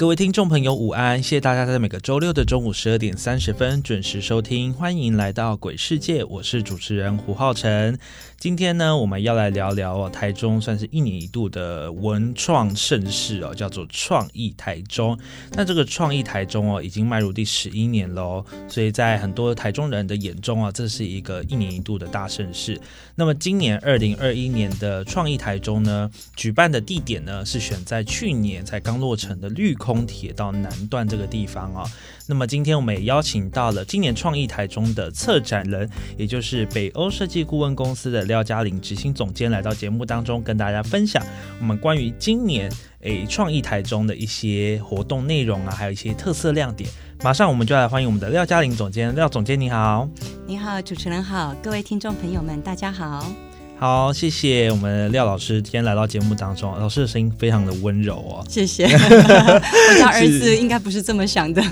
各位听众朋友，午安！谢谢大家在每个周六的中午十二点三十分准时收听，欢迎来到鬼世界，我是主持人胡浩辰。今天呢，我们要来聊聊哦，台中算是一年一度的文创盛事哦，叫做创意台中。那这个创意台中哦，已经迈入第十一年喽，所以在很多台中人的眼中啊，这是一个一年一度的大盛事。那么今年二零二一年的创意台中呢，举办的地点呢是选在去年才刚落成的绿空铁道南段这个地方哦。那么今天我们也邀请到了今年创意台中的策展人，也就是北欧设计顾问公司的廖嘉玲执行总监来到节目当中，跟大家分享我们关于今年诶创意台中的一些活动内容啊，还有一些特色亮点。马上我们就来欢迎我们的廖嘉玲总监，廖总监你好，你好，主持人好，各位听众朋友们大家好。好，谢谢我们廖老师今天来到节目当中。老师的声音非常的温柔哦，谢谢。我家儿子应该不是这么想的。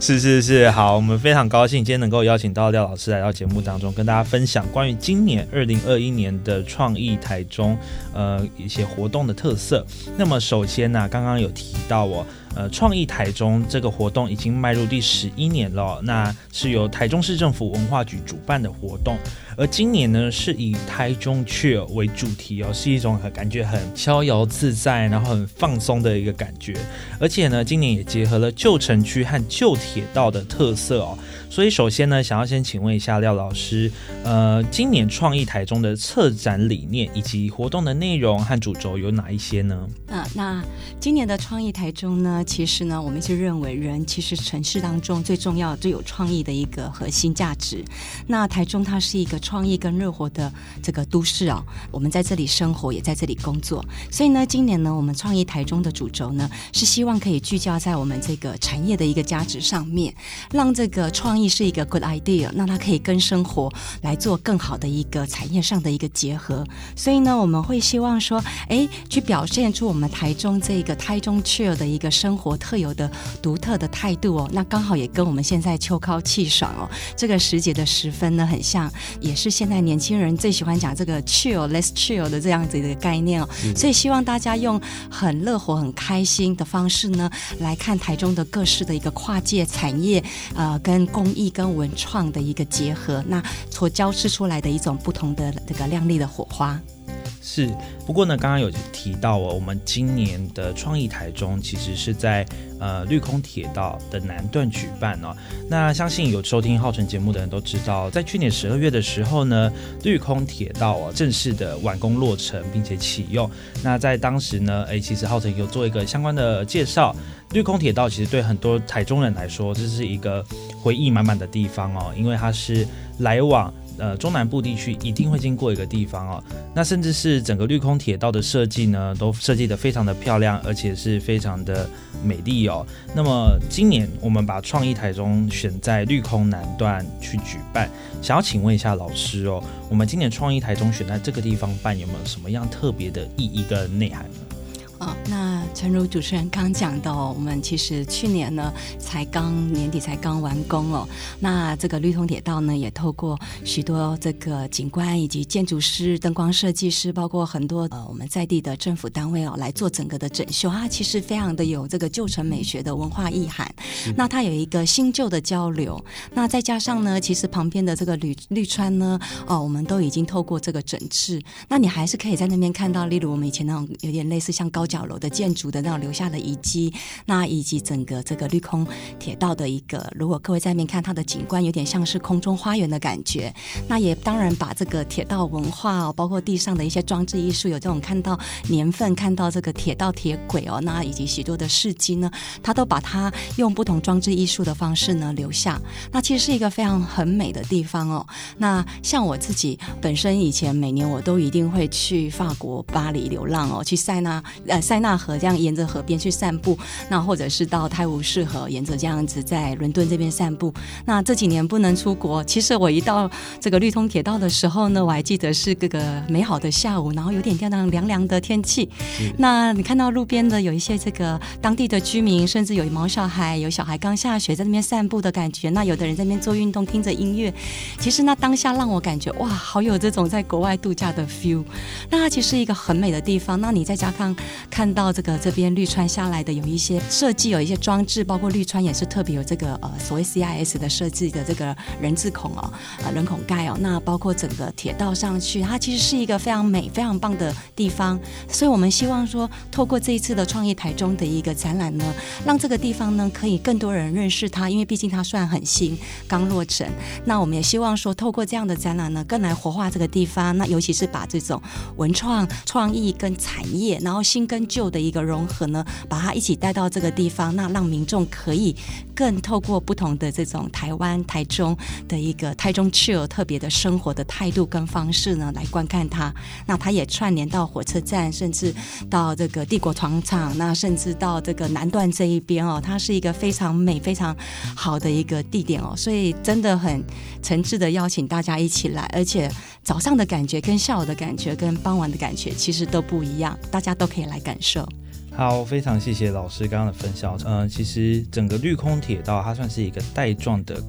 是是是，好，我们非常高兴今天能够邀请到廖老师来到节目当中，跟大家分享关于今年二零二一年的创意台中呃一些活动的特色。那么首先呢，刚刚有提到哦。呃，创意台中这个活动已经迈入第十一年了，那是由台中市政府文化局主办的活动，而今年呢是以台中雀为主题哦，是一种很感觉很逍遥自在，然后很放松的一个感觉，而且呢，今年也结合了旧城区和旧铁道的特色哦。所以，首先呢，想要先请问一下廖老师，呃，今年创意台中的策展理念以及活动的内容和主轴有哪一些呢？啊，那今年的创意台中呢，其实呢，我们是认为人其实城市当中最重要、最有创意的一个核心价值。那台中它是一个创意跟热活的这个都市哦，我们在这里生活，也在这里工作。所以呢，今年呢，我们创意台中的主轴呢，是希望可以聚焦在我们这个产业的一个价值上面，让这个创意。是一个 good idea，那它可以跟生活来做更好的一个产业上的一个结合。所以呢，我们会希望说，哎，去表现出我们台中这个台中 chill 的一个生活特有的独特的态度哦。那刚好也跟我们现在秋高气爽哦，这个时节的时分呢很像，也是现在年轻人最喜欢讲这个 chill，less chill 的这样子的一个概念哦。所以希望大家用很乐活、很开心的方式呢，来看台中的各式的一个跨界产业，呃，跟公艺跟文创的一个结合，那所交织出来的一种不同的这个亮丽的火花。是，不过呢，刚刚有提到哦，我们今年的创意台中其实是在呃绿空铁道的南段举办哦。那相信有收听浩辰节目的人都知道，在去年十二月的时候呢，绿空铁道啊正式的完工落成并且启用。那在当时呢，哎，其实浩辰有做一个相关的介绍。绿空铁道其实对很多台中人来说，这是一个回忆满满的地方哦，因为它是来往。呃，中南部地区一定会经过一个地方哦，那甚至是整个绿空铁道的设计呢，都设计的非常的漂亮，而且是非常的美丽哦。那么今年我们把创意台中选在绿空南段去举办，想要请问一下老师哦，我们今年创意台中选在这个地方办，有没有什么样特别的意义跟内涵？哦，那诚如主持人刚讲的，我们其实去年呢才刚年底才刚完工哦。那这个绿通铁道呢，也透过许多这个景观以及建筑师、灯光设计师，包括很多呃我们在地的政府单位哦，来做整个的整修它其实非常的有这个旧城美学的文化意涵。那它有一个新旧的交流。那再加上呢，其实旁边的这个绿绿川呢，哦，我们都已经透过这个整治。那你还是可以在那边看到，例如我们以前那种有点类似像高。角楼的建筑的那种留下的遗迹，那以及整个这个绿空铁道的一个，如果各位在那边看它的景观，有点像是空中花园的感觉。那也当然把这个铁道文化哦，包括地上的一些装置艺术，有这种看到年份，看到这个铁道铁轨哦，那以及许多的事迹呢，它都把它用不同装置艺术的方式呢留下。那其实是一个非常很美的地方哦。那像我自己本身以前每年我都一定会去法国巴黎流浪哦，去塞纳呃塞纳河这样沿着河边去散步，那或者是到泰晤士河沿着这样子在伦敦这边散步。那这几年不能出国，其实我一到这个绿通铁道的时候呢，我还记得是这个美好的下午，然后有点这样凉凉的天气。那你看到路边的有一些这个当地的居民，甚至有毛小孩，有小孩刚下学在那边散步的感觉。那有的人在那边做运动，听着音乐。其实那当下让我感觉哇，好有这种在国外度假的 feel。那它其实是一个很美的地方。那你在加上看到这个这边绿川下来的有一些设计，有一些装置，包括绿川也是特别有这个呃所谓 CIS 的设计的这个人字孔哦，呃人孔盖哦。那包括整个铁道上去，它其实是一个非常美、非常棒的地方。所以我们希望说，透过这一次的创意台中的一个展览呢，让这个地方呢可以更多人认识它，因为毕竟它算很新，刚落成。那我们也希望说，透过这样的展览呢，更来活化这个地方。那尤其是把这种文创创意跟产业，然后新跟旧的一个融合呢，把它一起带到这个地方，那让民众可以更透过不同的这种台湾台中的一个台中 chill 特别的生活的态度跟方式呢，来观看它。那它也串联到火车站，甚至到这个帝国广场，那甚至到这个南段这一边哦，它是一个非常美、非常好的一个地点哦，所以真的很诚挚的邀请大家一起来，而且早上的感觉跟下午的感觉跟傍晚的感觉其实都不一样，大家都可以来感受。好，非常谢谢老师刚刚的分享。嗯，其实整个绿空铁道它算是一个带状的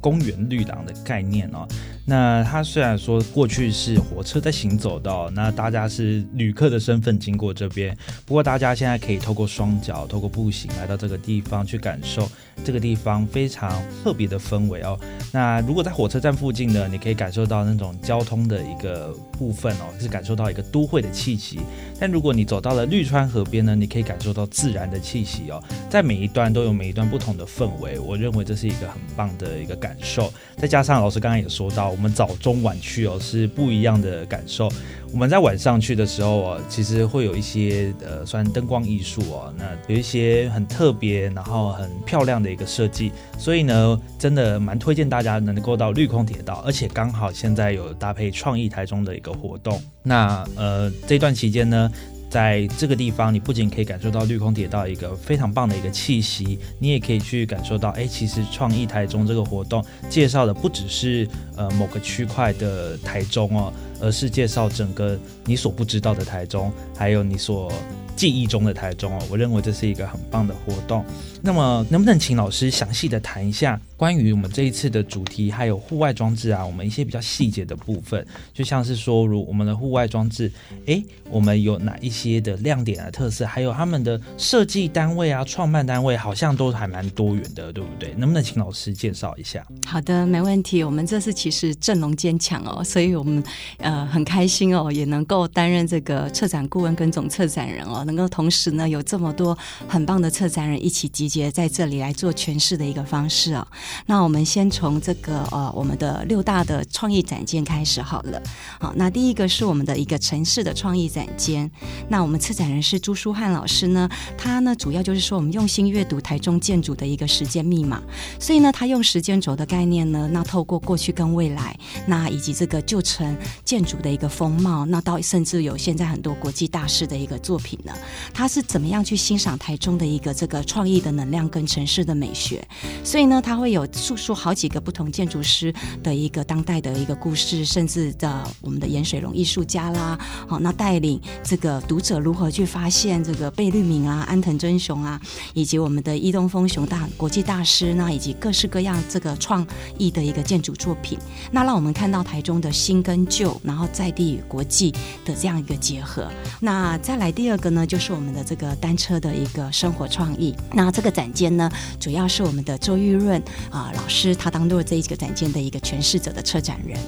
公园绿廊的概念哦。那它虽然说过去是火车在行走的，那大家是旅客的身份经过这边，不过大家现在可以透过双脚，透过步行来到这个地方去感受这个地方非常特别的氛围哦。那如果在火车站附近呢，你可以感受到那种交通的一个部分哦，是感受到一个都会的气息。但如果你走到了绿川河边呢，你可以感受到自然的气息哦，在每一段都有每一段不同的氛围，我认为这是一个很棒的一个感受。再加上老师刚刚也说到。我们早中晚去哦是不一样的感受。我们在晚上去的时候哦，其实会有一些呃，算灯光艺术哦，那有一些很特别，然后很漂亮的一个设计。所以呢，真的蛮推荐大家能够到绿空铁道，而且刚好现在有搭配创意台中的一个活动。那呃这段期间呢。在这个地方，你不仅可以感受到绿空铁道一个非常棒的一个气息，你也可以去感受到，哎，其实创意台中这个活动介绍的不只是呃某个区块的台中哦，而是介绍整个你所不知道的台中，还有你所。记忆中的台中哦，我认为这是一个很棒的活动。那么，能不能请老师详细的谈一下关于我们这一次的主题，还有户外装置啊，我们一些比较细节的部分，就像是说，如我们的户外装置，诶，我们有哪一些的亮点啊、特色，还有他们的设计单位啊、创办单位，好像都还蛮多元的，对不对？能不能请老师介绍一下？好的，没问题。我们这次其实阵容坚强哦，所以我们呃很开心哦，也能够担任这个策展顾问跟总策展人哦。能够同时呢，有这么多很棒的策展人一起集结在这里来做诠释的一个方式啊。那我们先从这个呃，我们的六大的创意展间开始好了。好，那第一个是我们的一个城市的创意展间。那我们策展人是朱书汉老师呢，他呢主要就是说我们用心阅读台中建筑的一个时间密码。所以呢，他用时间轴的概念呢，那透过过去跟未来，那以及这个旧城建筑的一个风貌，那到甚至有现在很多国际大师的一个作品呢。他是怎么样去欣赏台中的一个这个创意的能量跟城市的美学？所以呢，他会有述说好几个不同建筑师的一个当代的一个故事，甚至的我们的盐水龙艺术家啦，好，那带领这个读者如何去发现这个贝聿铭啊、安藤真雄啊，以及我们的伊东丰雄大国际大师，那以及各式各样这个创意的一个建筑作品，那让我们看到台中的新跟旧，然后在地与国际的这样一个结合。那再来第二个呢？就是我们的这个单车的一个生活创意。那这个展间呢，主要是我们的周玉润啊、老师，他当做这一个展间的一个诠释者的策展人。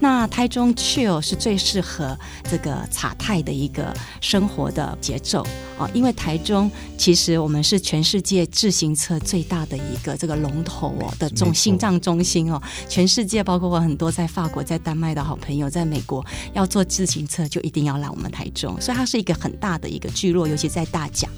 那台中 Chill 是最适合这个茶太的一个生活的节奏哦，因为台中其实我们是全世界自行车最大的一个这个龙头哦的中心脏中心哦，全世界包括我很多在法国、在丹麦的好朋友，在美国要做自行车就一定要来我们台中，所以它是一个很大的一个聚落，尤其在大甲。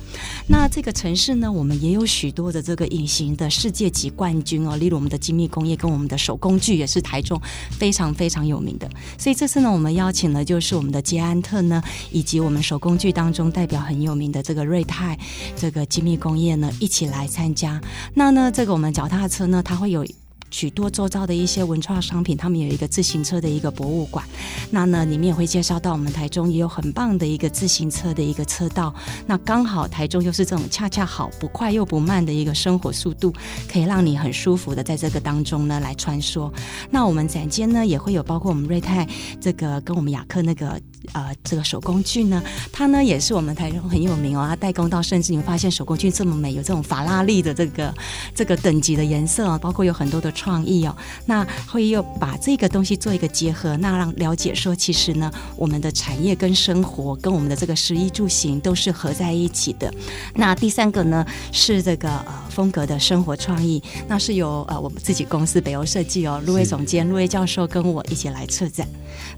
那这个城市呢，我们也有许多的这个隐形的世界级冠军哦，例如我们的精密工业跟我们的手工具也是台中非常非常有名的。所以这次呢，我们邀请了就是我们的捷安特呢，以及我们手工具当中代表很有名的这个瑞泰这个精密工业呢，一起来参加。那呢，这个我们脚踏车呢，它会有。许多周遭的一些文创商品，他们有一个自行车的一个博物馆。那呢，里面也会介绍到我们台中也有很棒的一个自行车的一个车道。那刚好台中又是这种恰恰好不快又不慢的一个生活速度，可以让你很舒服的在这个当中呢来穿梭。那我们展间呢也会有包括我们瑞泰这个跟我们雅克那个呃这个手工具呢，它呢也是我们台中很有名哦，它代工到甚至你会发现手工具这么美，有这种法拉利的这个这个等级的颜色哦，包括有很多的创意哦。那会又把这个东西做一个结合，那让了解说，其实呢，我们的产业跟生活跟我们的这个食衣住行都是合在一起的。那第三个呢是这个呃风格的生活创意，那是由呃我们自己公司北欧设计哦，陆威总监、陆威教授跟我一起来策展。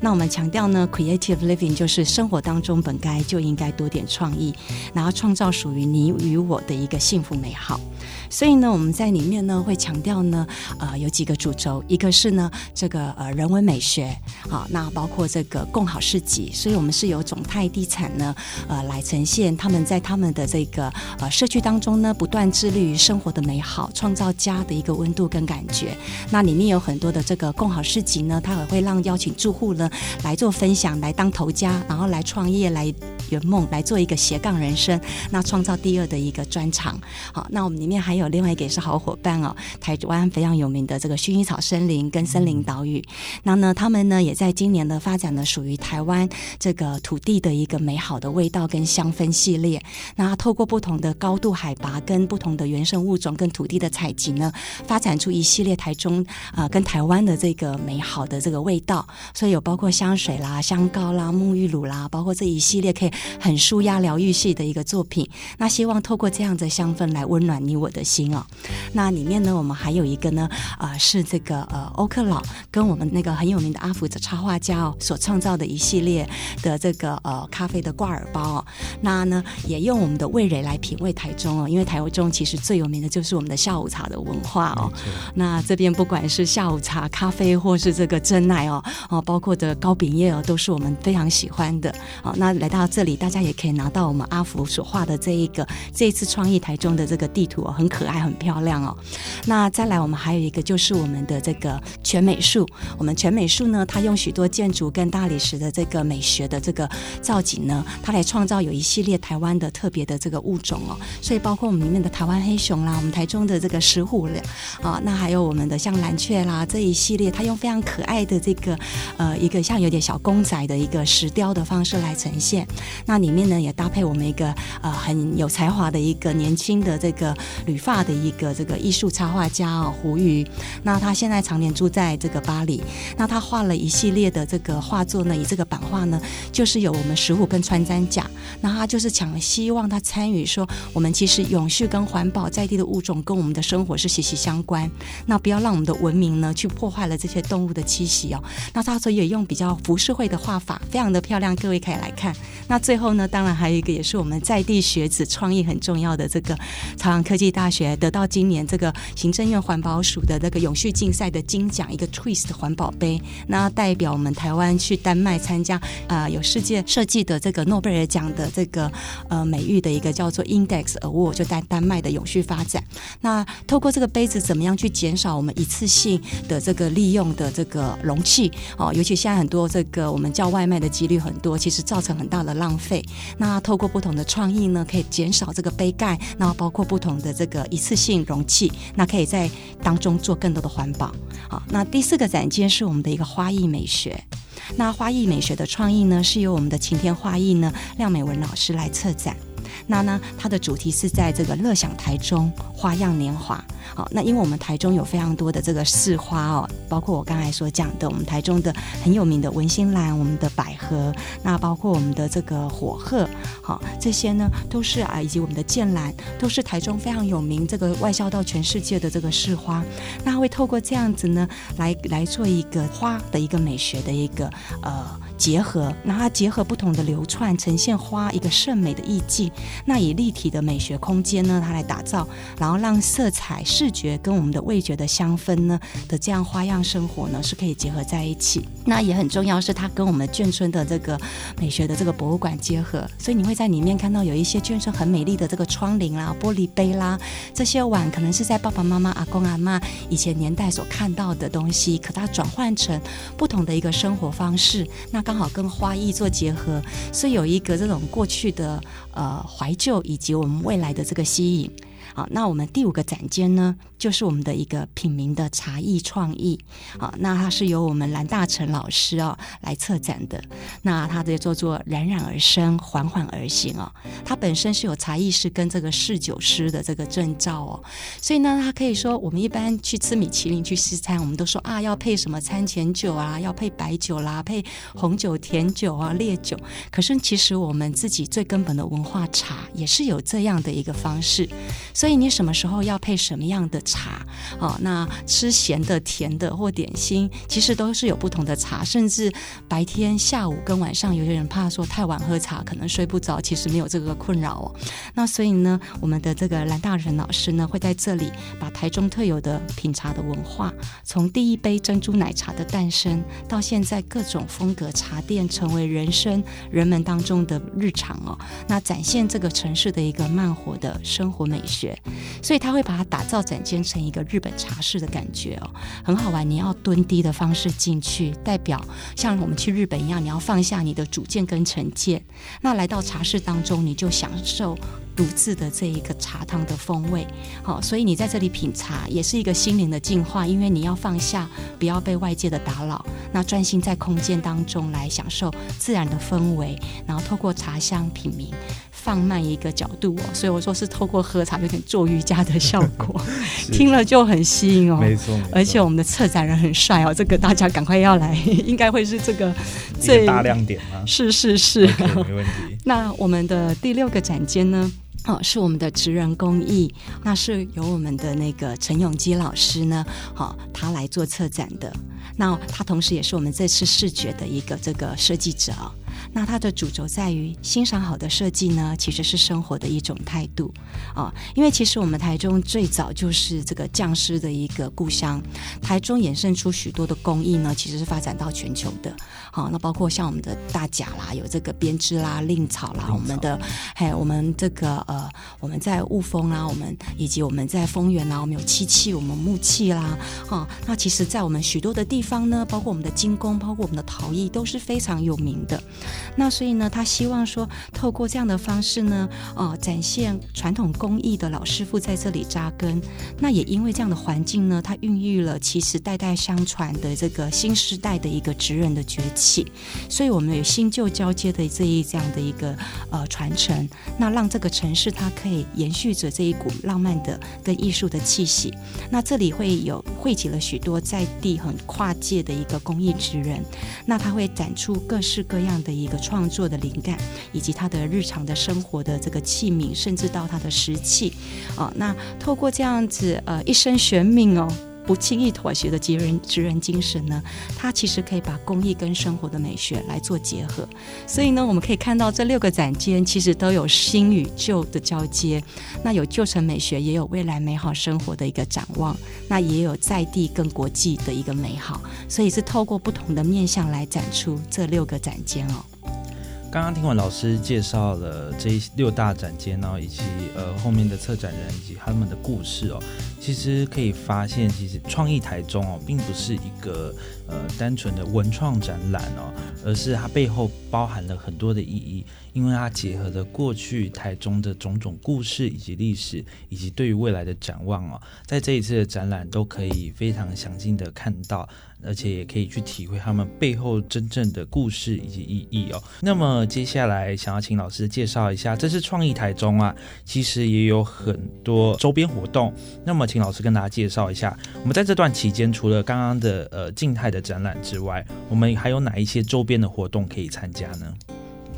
那我们强调呢，creative living 就是生活当中本该就应该多点创意，然后创造属于你与我的一个幸福美好。所以呢，我们在里面呢会强调呢，呃，有几个主轴，一个是呢这个呃人文美学，好，那包括这个共好市集，所以我们是由总泰地产呢，呃，来呈现他们在他们的这个呃社区当中呢，不断致力于生活的美好，创造家的一个温度跟感觉。那里面有很多的这个共好市集呢，它也会让邀请住户呢来做分享，来当头家，然后来创业，来圆梦，来做一个斜杠人生，那创造第二的一个专场。好，那我们里面还有另外一个也是好伙伴哦，台湾非常有名的这个薰衣草森林跟森林岛屿。那呢，他们呢也在今年呢发展了属于台湾这个土地的一个美好的味道跟香氛系列。那透过不同的高度海拔跟不同的原生物种跟土地的采集呢，发展出一系列台中啊、跟台湾的这个美好的这个味道。所以有包括香水啦、香膏啦、沐浴乳啦，包括这一系列可以很舒压疗愈系的一个作品。那希望透过这样的香氛来温暖你我的心哦。那里面呢，我们还有一个呢，呃、是这个呃欧克老跟我们那个很有名的阿福的插画家哦所创造的一系列的这个呃咖啡的挂耳包哦。那呢，也用我们的味蕾来品味台中哦，因为台中其实最有名的就是我们的下午茶的文化哦。那这边不管是下午茶、咖啡，或是这个真奶哦，哦，包括的糕饼叶哦，都是我们非常喜欢的。哦，那来到这里，大家也可以拿到我们阿福所画的这一个这一次创意台中的这个地图哦，很可可爱，很漂亮哦。那再来，我们还有一个就是我们的这个全美术。我们全美术呢，它用许多建筑跟大理石的这个美学的这个造景呢，它来创造有一系列台湾的特别的这个物种哦。所以包括我们里面的台湾黑熊啦，我们台中的这个石虎了啊，那还有我们的像蓝雀啦这一系列，它用非常可爱的这个呃一个像有点小公仔的一个石雕的方式来呈现。那里面呢也搭配我们一个呃很有才华的一个年轻的这个旅画的一个这个艺术插画家哦胡瑜。那他现在常年住在这个巴黎，那他画了一系列的这个画作呢，以这个版画呢，就是有我们石虎跟穿山甲，那他就是想希望他参与说，我们其实永续跟环保在地的物种跟我们的生活是息息相关，那不要让我们的文明呢去破坏了这些动物的栖息哦。那他所以也用比较浮世绘的画法，非常的漂亮，各位可以来看。那最后呢，当然还有一个也是我们在地学子创意很重要的这个朝阳科技大学学得到今年这个行政院环保署的那个永续竞赛的金奖，一个 Twist 环保杯，那代表我们台湾去丹麦参加啊、呃有世界设计的这个诺贝尔奖的这个呃美誉的一个叫做 Index Award，就在丹麦的永续发展。那透过这个杯子，怎么样去减少我们一次性的这个利用的这个容器哦？尤其现在很多这个我们叫外卖的几率很多，其实造成很大的浪费。那透过不同的创意呢，可以减少这个杯盖，那包括不同的这个一次性容器，那可以在当中做更多的环保。好，那第四个展间是我们的一个花艺美学。那花艺美学的创意呢，是由我们的晴天花艺呢廖美文老师来策展。那呢，它的主题是在这个乐享台中花样年华。好，那因为我们台中有非常多的这个市花哦，包括我刚才所讲的，我们台中的很有名的文心兰，我们的百合，那包括我们的这个火鹤，好，这些呢都是啊，以及我们的剑兰，都是台中非常有名，这个外销到全世界的这个市花。那会透过这样子呢，来来做一个花的一个美学的一个呃。结合，那它结合不同的流串，呈现花一个圣美的意境。那以立体的美学空间呢，它来打造，然后让色彩、视觉跟我们的味觉的香氛呢的这样花样生活呢是可以结合在一起。那也很重要是它跟我们眷村的这个美学的这个博物馆结合，所以你会在里面看到有一些眷村很美丽的这个窗棂啦、玻璃杯啦，这些碗可能是在爸爸妈妈、阿公阿妈以前年代所看到的东西，可它转换成不同的一个生活方式。那刚好跟花艺做结合，所以有一个这种过去的呃怀旧，以及我们未来的这个吸引。好，那我们第五个展间呢，就是我们的一个品茗的茶艺创意。好，那它是由我们蓝大成老师哦来策展的。那它的叫做冉冉而生，缓缓而行哦。它本身是有茶艺师跟这个侍酒师的这个证照哦。所以呢，它可以说我们一般去吃米其林去西餐，我们都说啊要配什么餐前酒啊，要配白酒啦，配红酒、甜酒啊、烈酒。可是其实我们自己最根本的文化茶也是有这样的一个方式。所以你什么时候要配什么样的茶？哦，那吃咸的、甜的或点心，其实都是有不同的茶。甚至白天、下午跟晚上，有些人怕说太晚喝茶可能睡不着，其实没有这个困扰哦。那所以呢，我们的这个蓝大人老师呢，会在这里把台中特有的品茶的文化，从第一杯珍珠奶茶的诞生，到现在各种风格茶店成为人生人们当中的日常哦。那展现这个城市的一个慢活的生活美学。所以他会把它打造展现变成一个日本茶室的感觉哦，很好玩。你要蹲低的方式进去，代表像我们去日本一样，你要放下你的主见跟成见。那来到茶室当中，你就享受独自的这一个茶汤的风味。好，所以你在这里品茶也是一个心灵的净化，因为你要放下，不要被外界的打扰，那专心在空间当中来享受自然的氛围，然后透过茶香品茗。放慢一个角度哦，所以我说是透过喝茶有点做瑜伽的效果，听了就很吸引哦。没错，而且我们的策展人很帅哦，这个大家赶快要来，应该会是这个最大亮点吗？是是是，没问题。那我们的第六个展间呢？哦，是我们的职人工艺，那是由我们的那个陈永基老师呢，好，他来做策展的。那他同时也是我们这次视觉的一个这个设计者。那它的主轴在于欣赏好的设计呢，其实是生活的一种态度啊。因为其实我们台中最早就是这个匠师的一个故乡，台中衍生出许多的工艺呢，其实是发展到全球的。好，那包括像我们的大甲啦，有这个编织啦、令草啦，我们的还有我们这个呃，我们在雾峰啦，我们以及我们在丰原啦，我们有漆器，我们木器啦，哈。那其实，在我们许多的地方呢，包括我们的精工，包括我们的陶艺，都是非常有名的。那所以呢，他希望说，透过这样的方式呢，哦，展现传统工艺的老师傅在这里扎根。那也因为这样的环境呢，它孕育了其实代代相传的这个新时代的一个职人的崛起。所以我们有新旧交接的这一这样的一个呃传承，那让这个城市它可以延续着这一股浪漫的跟艺术的气息。那这里会有汇集了许多在地很跨界的一个工艺职人，那他会展出各式各样的一个。创作的灵感，以及他的日常的生活的这个器皿，甚至到他的石器，哦，那透过这样子呃一生玄命哦，不轻易妥协的职人职人精神呢，它其实可以把工艺跟生活的美学来做结合。所以呢，我们可以看到这六个展间其实都有新与旧的交接，那有旧城美学，也有未来美好生活的一个展望，那也有在地跟国际的一个美好，所以是透过不同的面向来展出这六个展间哦。刚刚听完老师介绍了这六大展间呢，以及呃后面的策展人以及他们的故事哦，其实可以发现，其实创意台中哦，并不是一个呃单纯的文创展览哦，而是它背后包含了很多的意义，因为它结合了过去台中的种种故事以及历史，以及对于未来的展望哦，在这一次的展览都可以非常详尽的看到。而且也可以去体会他们背后真正的故事以及意义哦。那么接下来想要请老师介绍一下，这是创意台中啊，其实也有很多周边活动。那么请老师跟大家介绍一下，我们在这段期间除了刚刚的呃静态的展览之外，我们还有哪一些周边的活动可以参加呢？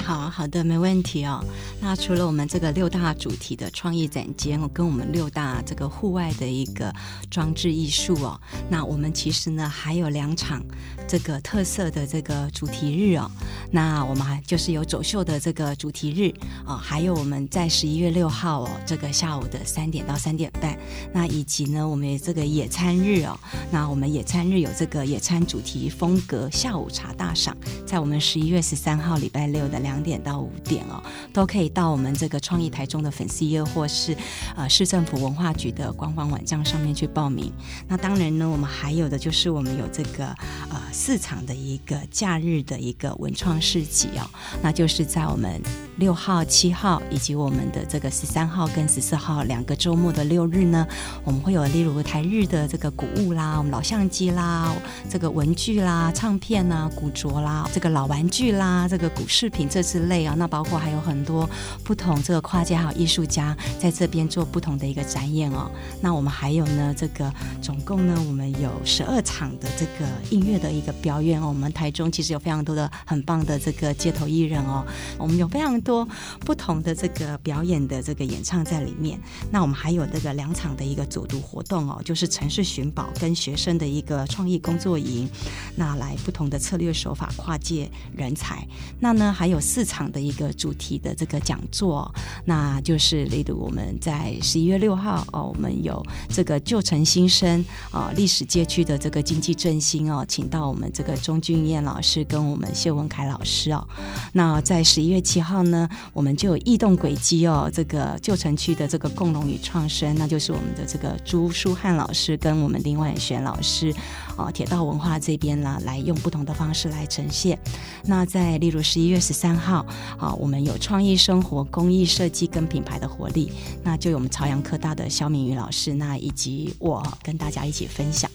好好的，没问题哦。那除了我们这个六大主题的创意展间，跟我们六大这个户外的一个装置艺术哦，那我们其实呢还有两场这个特色的这个主题日哦。那我们还就是有走秀的这个主题日哦，还有我们在十一月六号哦，这个下午的三点到三点半，那以及呢我们这个野餐日哦，那我们野餐日有这个野餐主题风格下午茶大赏，在我们十一月十三号礼拜六的两。两点到五点哦，都可以到我们这个创意台中的粉丝页，或是呃市政府文化局的官方网站上面去报名。那当然呢，我们还有的就是我们有这个呃四场的一个假日的一个文创市集哦，那就是在我们六号、七号以及我们的这个十三号跟十四号两个周末的六日呢，我们会有例如台日的这个古物啦、我们老相机啦、这个文具啦、唱片啦、古着啦、这个老玩具啦、这个古饰品这。之类啊，那包括还有很多不同这个跨界还有艺术家在这边做不同的一个展演哦。那我们还有呢，这个总共呢，我们有十二场的这个音乐的一个表演哦。我们台中其实有非常多的很棒的这个街头艺人哦，我们有非常多多不同的这个表演的这个演唱在里面。那我们还有这个两场的一个走读活动哦，就是城市寻宝跟学生的一个创意工作营，那来不同的策略手法跨界人才。那呢还有四。场的一个主题的这个讲座，那就是例如我们在十一月六号哦，我们有这个旧城新生啊历史街区的这个经济振兴哦，请到我们这个钟俊彦老师跟我们谢文凯老师哦。那在十一月七号呢，我们就有异动轨迹哦，这个旧城区的这个共荣与创生，那就是我们的这个朱书汉老师跟我们林婉璇老师哦，铁道文化这边呢，来用不同的方式来呈现。那在例如十一月十三号。啊，我们有创意生活、公益设计跟品牌的活力，那就有我们朝阳科大的肖明宇老师，那以及我跟大家一起分享。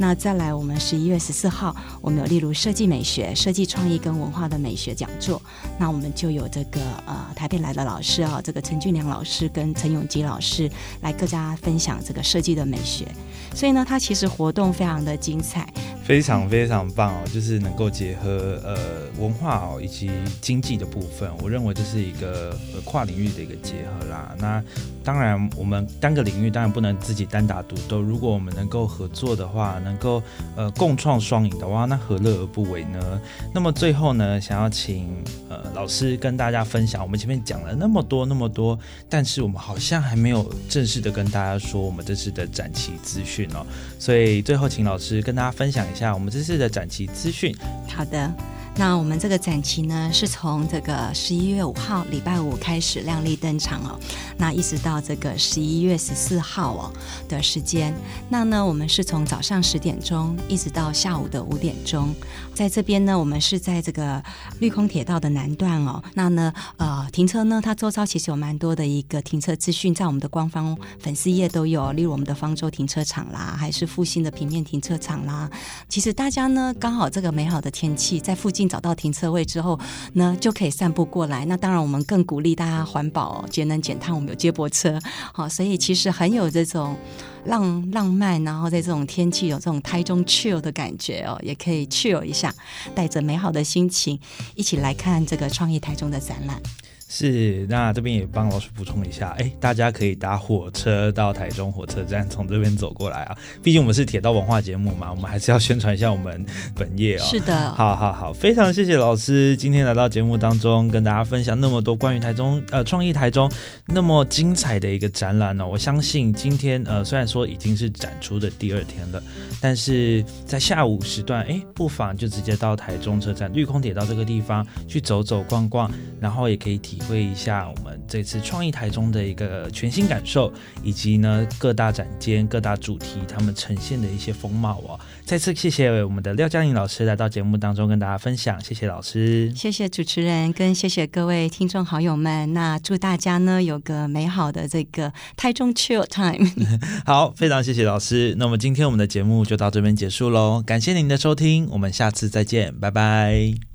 那再来，我们十一月十四号，我们有例如设计美学、设计创意跟文化的美学讲座，那我们就有这个呃台北来的老师啊，这个陈俊良老师跟陈永基老师来各家分享这个设计的美学。所以呢，它其实活动非常的精彩。非常非常棒哦，就是能够结合呃文化哦以及经济的部分，我认为这是一个呃跨领域的一个结合啦。那当然，我们单个领域当然不能自己单打独斗，如果我们能够合作的话，能够呃共创双赢的话，那何乐而不为呢？那么最后呢，想要请呃老师跟大家分享，我们前面讲了那么多那么多，但是我们好像还没有正式的跟大家说我们这次的展期资讯哦，所以最后请老师跟大家分享一下。我们这次的展期资讯。好的。那我们这个展期呢，是从这个十一月五号礼拜五开始亮丽登场哦，那一直到这个十一月十四号哦的时间。那呢，我们是从早上十点钟一直到下午的五点钟，在这边呢，我们是在这个绿空铁道的南段哦。那呢，呃，停车呢，它周遭其实有蛮多的一个停车资讯，在我们的官方粉丝页都有，例如我们的方舟停车场啦，还是复兴的平面停车场啦。其实大家呢，刚好这个美好的天气，在附近。找到停车位之后呢，就可以散步过来。那当然，我们更鼓励大家环保、节能减碳。我们有接驳车，好，所以其实很有这种浪浪漫，然后在这种天气有这种台中 chill 的感觉哦，也可以 chill 一下，带着美好的心情一起来看这个创意台中的展览。是，那这边也帮老师补充一下，哎，大家可以搭火车到台中火车站，从这边走过来啊。毕竟我们是铁道文化节目嘛，我们还是要宣传一下我们本业哦。是的，好好好，非常谢谢老师今天来到节目当中，跟大家分享那么多关于台中呃创意台中那么精彩的一个展览呢。我相信今天呃虽然说已经是展出的第二天了，但是在下午时段，哎，不妨就直接到台中车站绿空铁道这个地方去走走逛逛，然后也可以体。会一下我们这次创意台中的一个全新感受，以及呢各大展间、各大主题他们呈现的一些风貌哦。再次谢谢我们的廖嘉玲老师来到节目当中跟大家分享，谢谢老师，谢谢主持人，跟谢谢各位听众好友们。那祝大家呢有个美好的这个台中 chill time。好，非常谢谢老师。那么今天我们的节目就到这边结束喽，感谢您的收听，我们下次再见，拜拜。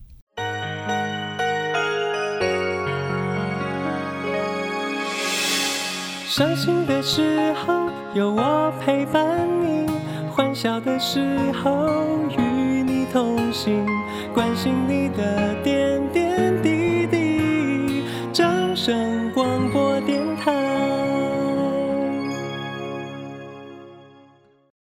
伤心的时候有我陪伴你，欢笑的时候与你同行，关心你的点点。